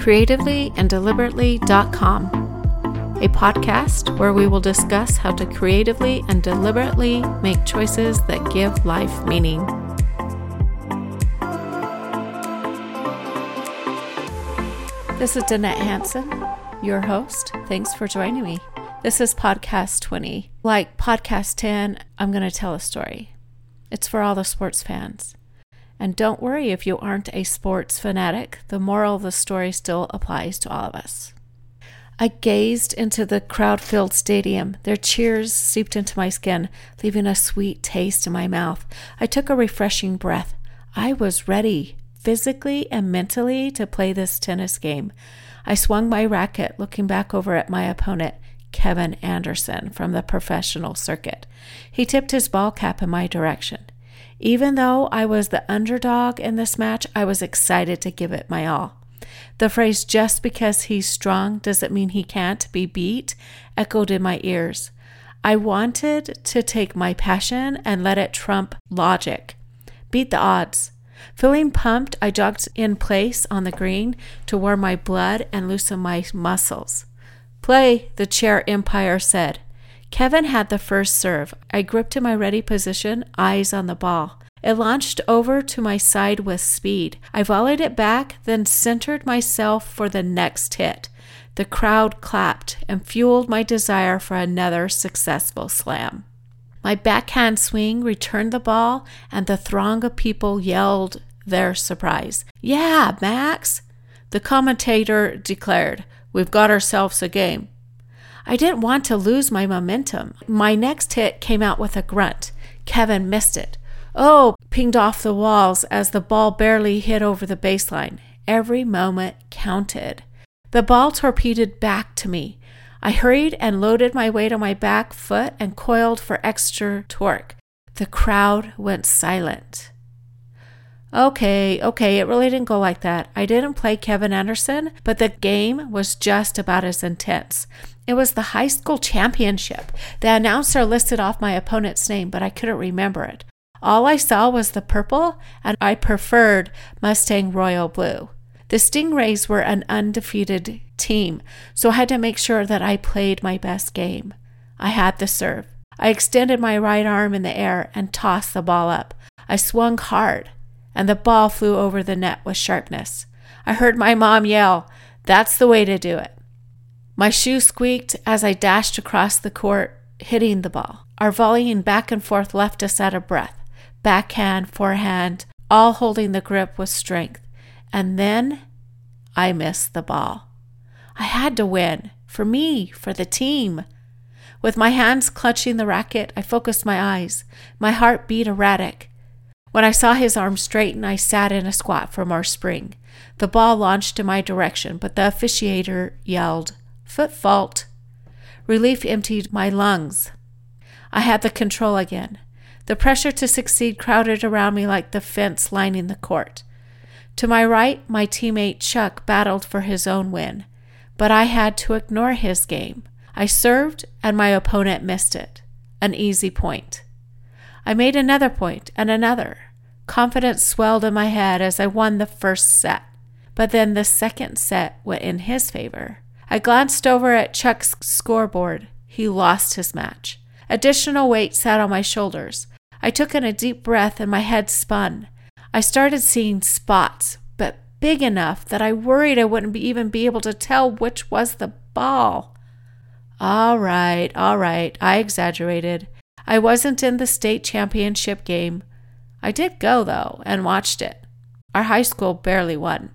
creativelyanddeliberately.com, a podcast where we will discuss how to creatively and deliberately make choices that give life meaning. This is Danette Hanson, your host. Thanks for joining me. This is podcast 20. Like podcast 10, I'm going to tell a story. It's for all the sports fans. And don't worry if you aren't a sports fanatic, the moral of the story still applies to all of us. I gazed into the crowd filled stadium. Their cheers seeped into my skin, leaving a sweet taste in my mouth. I took a refreshing breath. I was ready, physically and mentally, to play this tennis game. I swung my racket, looking back over at my opponent, Kevin Anderson, from the professional circuit. He tipped his ball cap in my direction. Even though I was the underdog in this match, I was excited to give it my all. The phrase, just because he's strong doesn't mean he can't be beat, echoed in my ears. I wanted to take my passion and let it trump logic. Beat the odds. Feeling pumped, I jogged in place on the green to warm my blood and loosen my muscles. Play, the chair umpire said. Kevin had the first serve. I gripped in my ready position, eyes on the ball. It launched over to my side with speed. I volleyed it back, then centered myself for the next hit. The crowd clapped and fueled my desire for another successful slam. My backhand swing returned the ball, and the throng of people yelled their surprise. Yeah, Max! The commentator declared, We've got ourselves a game. I didn't want to lose my momentum. My next hit came out with a grunt. Kevin missed it. Oh, pinged off the walls as the ball barely hit over the baseline. Every moment counted. The ball torpedoed back to me. I hurried and loaded my weight on my back foot and coiled for extra torque. The crowd went silent. Okay, okay, it really didn't go like that. I didn't play Kevin Anderson, but the game was just about as intense. It was the high school championship. The announcer listed off my opponent's name, but I couldn't remember it. All I saw was the purple, and I preferred Mustang Royal Blue. The Stingrays were an undefeated team, so I had to make sure that I played my best game. I had the serve. I extended my right arm in the air and tossed the ball up. I swung hard and the ball flew over the net with sharpness. I heard my mom yell, That's the way to do it. My shoe squeaked as I dashed across the court, hitting the ball. Our volleying back and forth left us out of breath. Backhand, forehand, all holding the grip with strength. And then I missed the ball. I had to win. For me, for the team. With my hands clutching the racket, I focused my eyes. My heart beat erratic. When I saw his arm straighten, I sat in a squat for more spring. The ball launched in my direction, but the officiator yelled, Foot fault. Relief emptied my lungs. I had the control again. The pressure to succeed crowded around me like the fence lining the court. To my right, my teammate Chuck battled for his own win, but I had to ignore his game. I served, and my opponent missed it. An easy point. I made another point and another. Confidence swelled in my head as I won the first set. But then the second set went in his favor. I glanced over at Chuck's scoreboard. He lost his match. Additional weight sat on my shoulders. I took in a deep breath and my head spun. I started seeing spots, but big enough that I worried I wouldn't be even be able to tell which was the ball. All right, all right, I exaggerated. I wasn't in the state championship game. I did go, though, and watched it. Our high school barely won.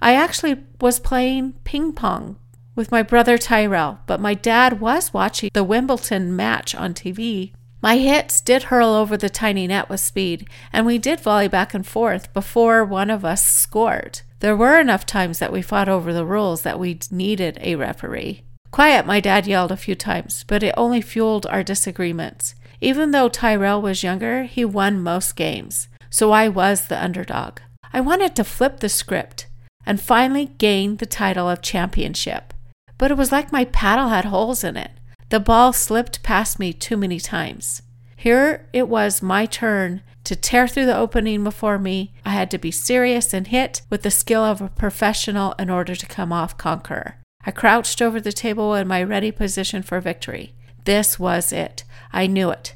I actually was playing ping pong with my brother Tyrell, but my dad was watching the Wimbledon match on TV. My hits did hurl over the tiny net with speed, and we did volley back and forth before one of us scored. There were enough times that we fought over the rules that we needed a referee. Quiet, my dad yelled a few times, but it only fueled our disagreements. Even though Tyrell was younger, he won most games, so I was the underdog. I wanted to flip the script and finally gain the title of championship, but it was like my paddle had holes in it. The ball slipped past me too many times. Here it was my turn To tear through the opening before me, I had to be serious and hit with the skill of a professional in order to come off conqueror. I crouched over the table in my ready position for victory. This was it. I knew it.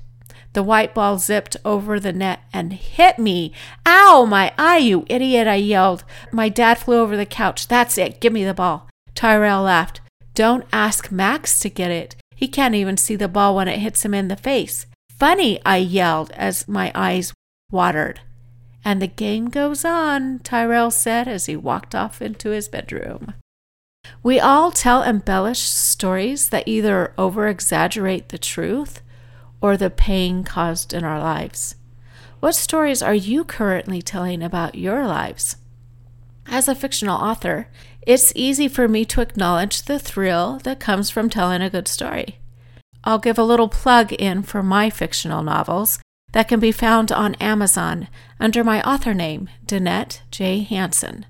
The white ball zipped over the net and hit me. Ow, my eye, you idiot, I yelled. My dad flew over the couch. That's it. Give me the ball. Tyrell laughed. Don't ask Max to get it. He can't even see the ball when it hits him in the face. Funny, I yelled as my eyes watered. And the game goes on, Tyrell said as he walked off into his bedroom. We all tell embellished stories that either over exaggerate the truth or the pain caused in our lives. What stories are you currently telling about your lives? As a fictional author, it's easy for me to acknowledge the thrill that comes from telling a good story. I'll give a little plug in for my fictional novels that can be found on Amazon under my author name, Danette J. Hanson.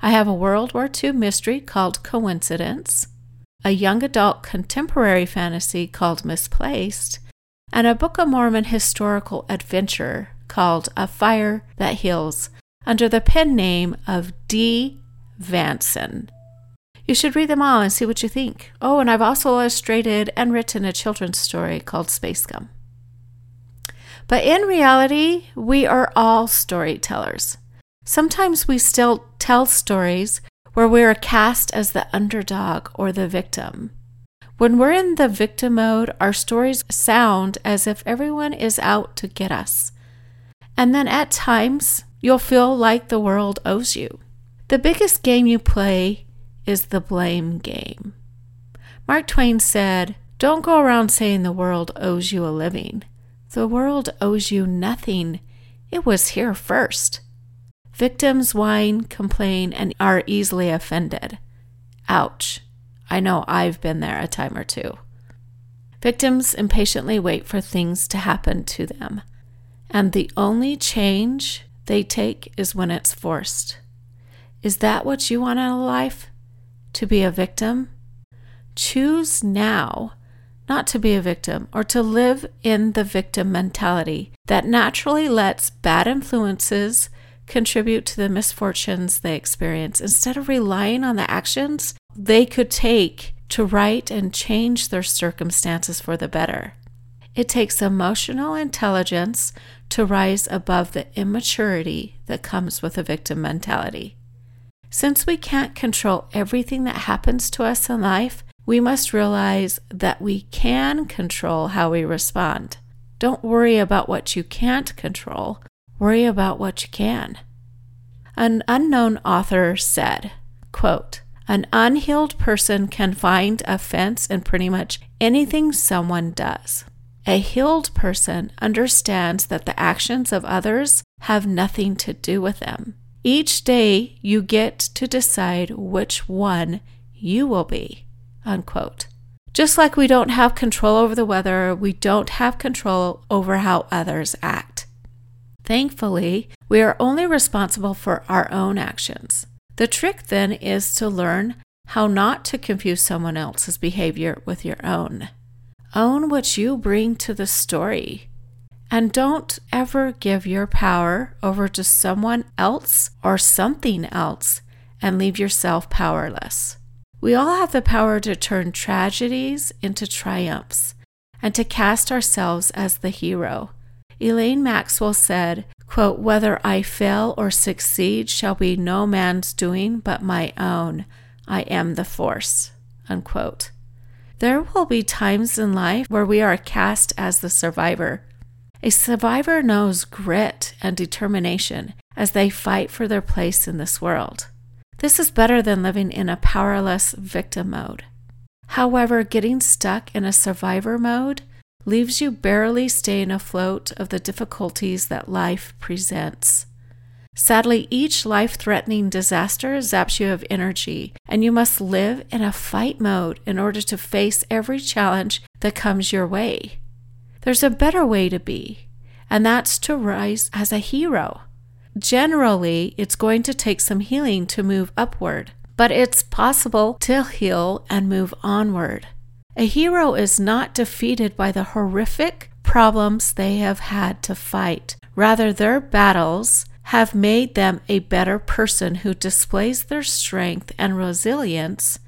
I have a World War II mystery called Coincidence, a young adult contemporary fantasy called Misplaced, and a Book of Mormon historical adventure called A Fire That Heals under the pen name of D. Vanson. You should read them all and see what you think. Oh, and I've also illustrated and written a children's story called Space Gum. But in reality, we are all storytellers. Sometimes we still tell stories where we are cast as the underdog or the victim. When we're in the victim mode, our stories sound as if everyone is out to get us. And then at times, you'll feel like the world owes you. The biggest game you play is the blame game. Mark Twain said, Don't go around saying the world owes you a living. The world owes you nothing. It was here first. Victims whine, complain, and are easily offended. Ouch. I know I've been there a time or two. Victims impatiently wait for things to happen to them, and the only change they take is when it's forced. Is that what you want out of life? To be a victim? Choose now not to be a victim or to live in the victim mentality that naturally lets bad influences contribute to the misfortunes they experience instead of relying on the actions they could take to right and change their circumstances for the better. It takes emotional intelligence to rise above the immaturity that comes with a victim mentality. Since we can't control everything that happens to us in life, we must realize that we can control how we respond. Don't worry about what you can't control, worry about what you can. An unknown author said, quote, an unhealed person can find offense in pretty much anything someone does. A healed person understands that the actions of others have nothing to do with them. Each day you get to decide which one you will be. Unquote. Just like we don't have control over the weather, we don't have control over how others act. Thankfully, we are only responsible for our own actions. The trick then is to learn how not to confuse someone else's behavior with your own. Own what you bring to the story. And don't ever give your power over to someone else or something else and leave yourself powerless. We all have the power to turn tragedies into triumphs and to cast ourselves as the hero. Elaine Maxwell said, quote, Whether I fail or succeed shall be no man's doing but my own. I am the force. Unquote. There will be times in life where we are cast as the survivor. A survivor knows grit and determination as they fight for their place in this world. This is better than living in a powerless victim mode. However, getting stuck in a survivor mode leaves you barely staying afloat of the difficulties that life presents. Sadly, each life threatening disaster zaps you of energy, and you must live in a fight mode in order to face every challenge that comes your way. There's a better way to be, and that's to rise as a hero. Generally, it's going to take some healing to move upward, but it's possible to heal and move onward. A hero is not defeated by the horrific problems they have had to fight. Rather, their battles have made them a better person who displays their strength and resilience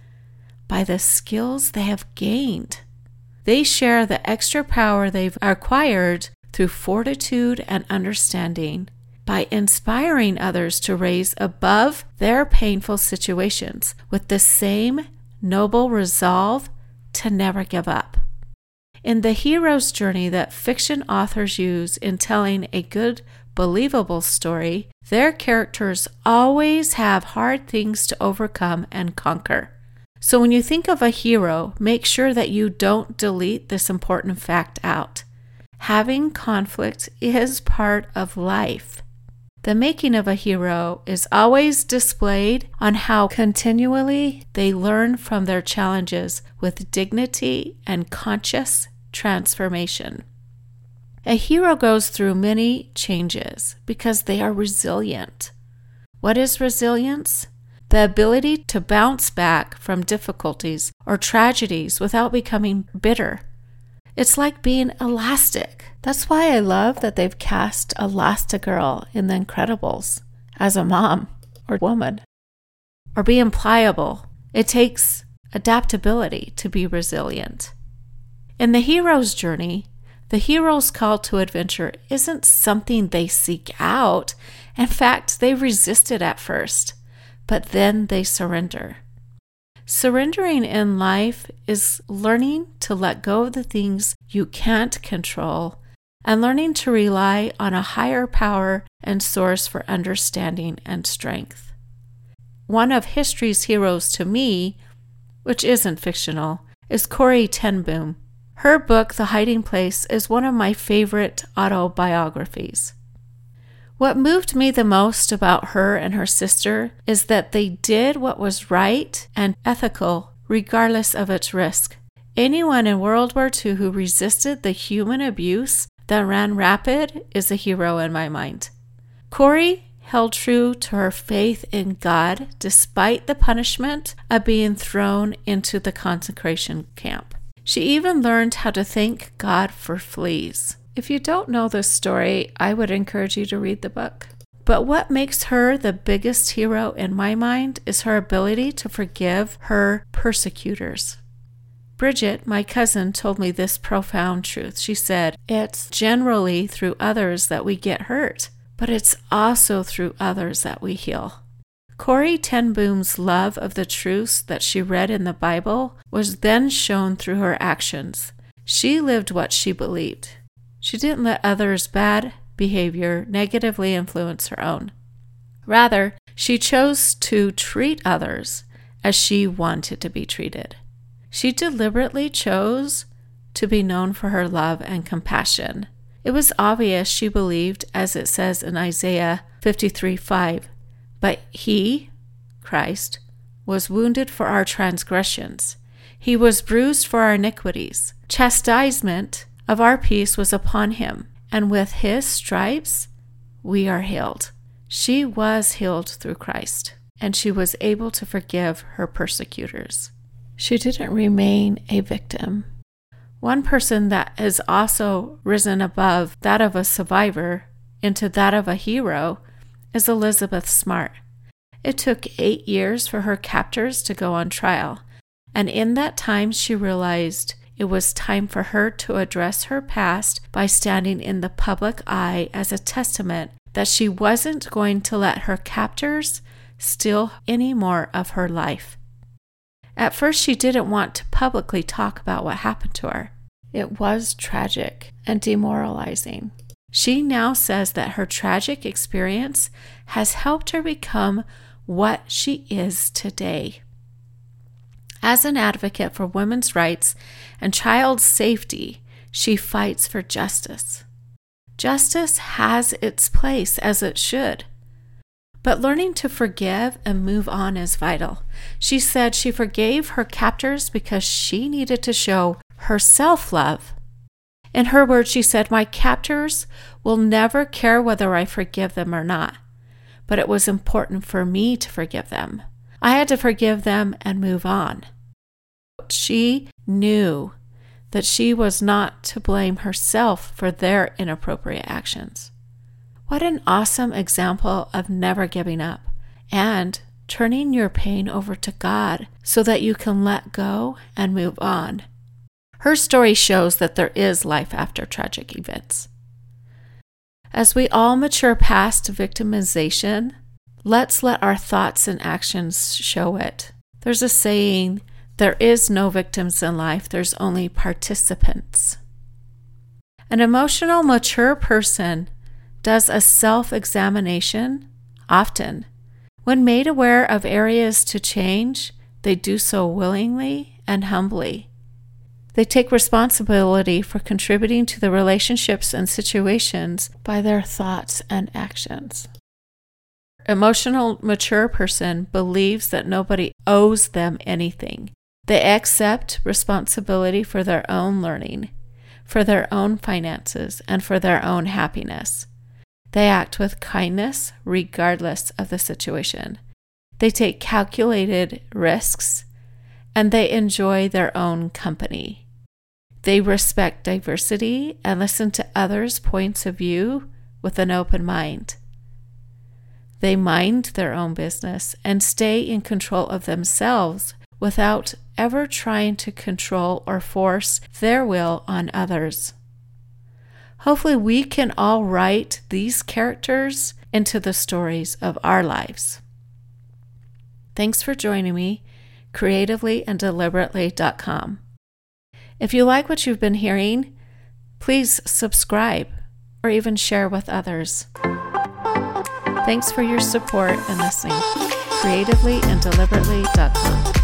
by the skills they have gained. They share the extra power they've acquired through fortitude and understanding by inspiring others to raise above their painful situations with the same noble resolve to never give up. In the hero's journey that fiction authors use in telling a good, believable story, their characters always have hard things to overcome and conquer. So when you think of a hero, make sure that you don't delete this important fact out. Having conflict is part of life. The making of a hero is always displayed on how continually they learn from their challenges with dignity and conscious transformation. A hero goes through many changes because they are resilient. What is resilience? the ability to bounce back from difficulties or tragedies without becoming bitter. It's like being elastic. That's why I love that they've cast Elastigirl in The Incredibles as a mom or woman. Or being pliable. It takes adaptability to be resilient. In the hero's journey, the hero's call to adventure isn't something they seek out. In fact, they resist it at first but then they surrender. Surrendering in life is learning to let go of the things you can't control and learning to rely on a higher power and source for understanding and strength. One of history's heroes to me, which isn't fictional, is Corrie ten Boom. Her book, The Hiding Place, is one of my favorite autobiographies. What moved me the most about her and her sister is that they did what was right and ethical, regardless of its risk. Anyone in World War II who resisted the human abuse that ran rapid is a hero in my mind. Corrie held true to her faith in God despite the punishment of being thrown into the concentration camp. She even learned how to thank God for fleas. If you don't know this story, I would encourage you to read the book. But what makes her the biggest hero in my mind is her ability to forgive her persecutors. Bridget, my cousin, told me this profound truth. She said, It's generally through others that we get hurt, but it's also through others that we heal. Corrie ten Boom's love of the truths that she read in the Bible was then shown through her actions. She lived what she believed. She didn't let others' bad behavior negatively influence her own. Rather, she chose to treat others as she wanted to be treated. She deliberately chose to be known for her love and compassion. It was obvious she believed, as it says in Isaiah 53 5, but he, Christ, was wounded for our transgressions, he was bruised for our iniquities. Chastisement of our peace was upon him, and with his stripes we are healed. She was healed through Christ, and she was able to forgive her persecutors. She didn't remain a victim. One person that has also risen above that of a survivor into that of a hero is Elizabeth Smart. It took eight years for her captors to go on trial, and in that time she realized it was time for her to address her past by standing in the public eye as a testament that she wasn't going to let her captors steal any more of her life. At first, she didn't want to publicly talk about what happened to her. It was tragic and demoralizing. She now says that her tragic experience has helped her become what she is today. As an advocate for women's rights and child safety, she fights for justice. Justice has its place, as it should. But learning to forgive and move on is vital. She said she forgave her captors because she needed to show her self love. In her words, she said, My captors will never care whether I forgive them or not, but it was important for me to forgive them. I had to forgive them and move on. She knew that she was not to blame herself for their inappropriate actions. What an awesome example of never giving up and turning your pain over to God so that you can let go and move on. Her story shows that there is life after tragic events. As we all mature past victimization, let's let our thoughts and actions show it. There's a saying there is no victims in life, there's only participants. An emotional, mature person does a self examination often. When made aware of areas to change, they do so willingly and humbly. They take responsibility for contributing to the relationships and situations by their thoughts and actions. Emotional, mature person believes that nobody owes them anything. They accept responsibility for their own learning, for their own finances, and for their own happiness. They act with kindness regardless of the situation. They take calculated risks and they enjoy their own company. They respect diversity and listen to others' points of view with an open mind. They mind their own business and stay in control of themselves without ever trying to control or force their will on others. Hopefully, we can all write these characters into the stories of our lives. Thanks for joining me, creativelyandDeliberately.com. If you like what you've been hearing, please subscribe or even share with others. Thanks for your support and listening. CreativelyandDeliberately.com.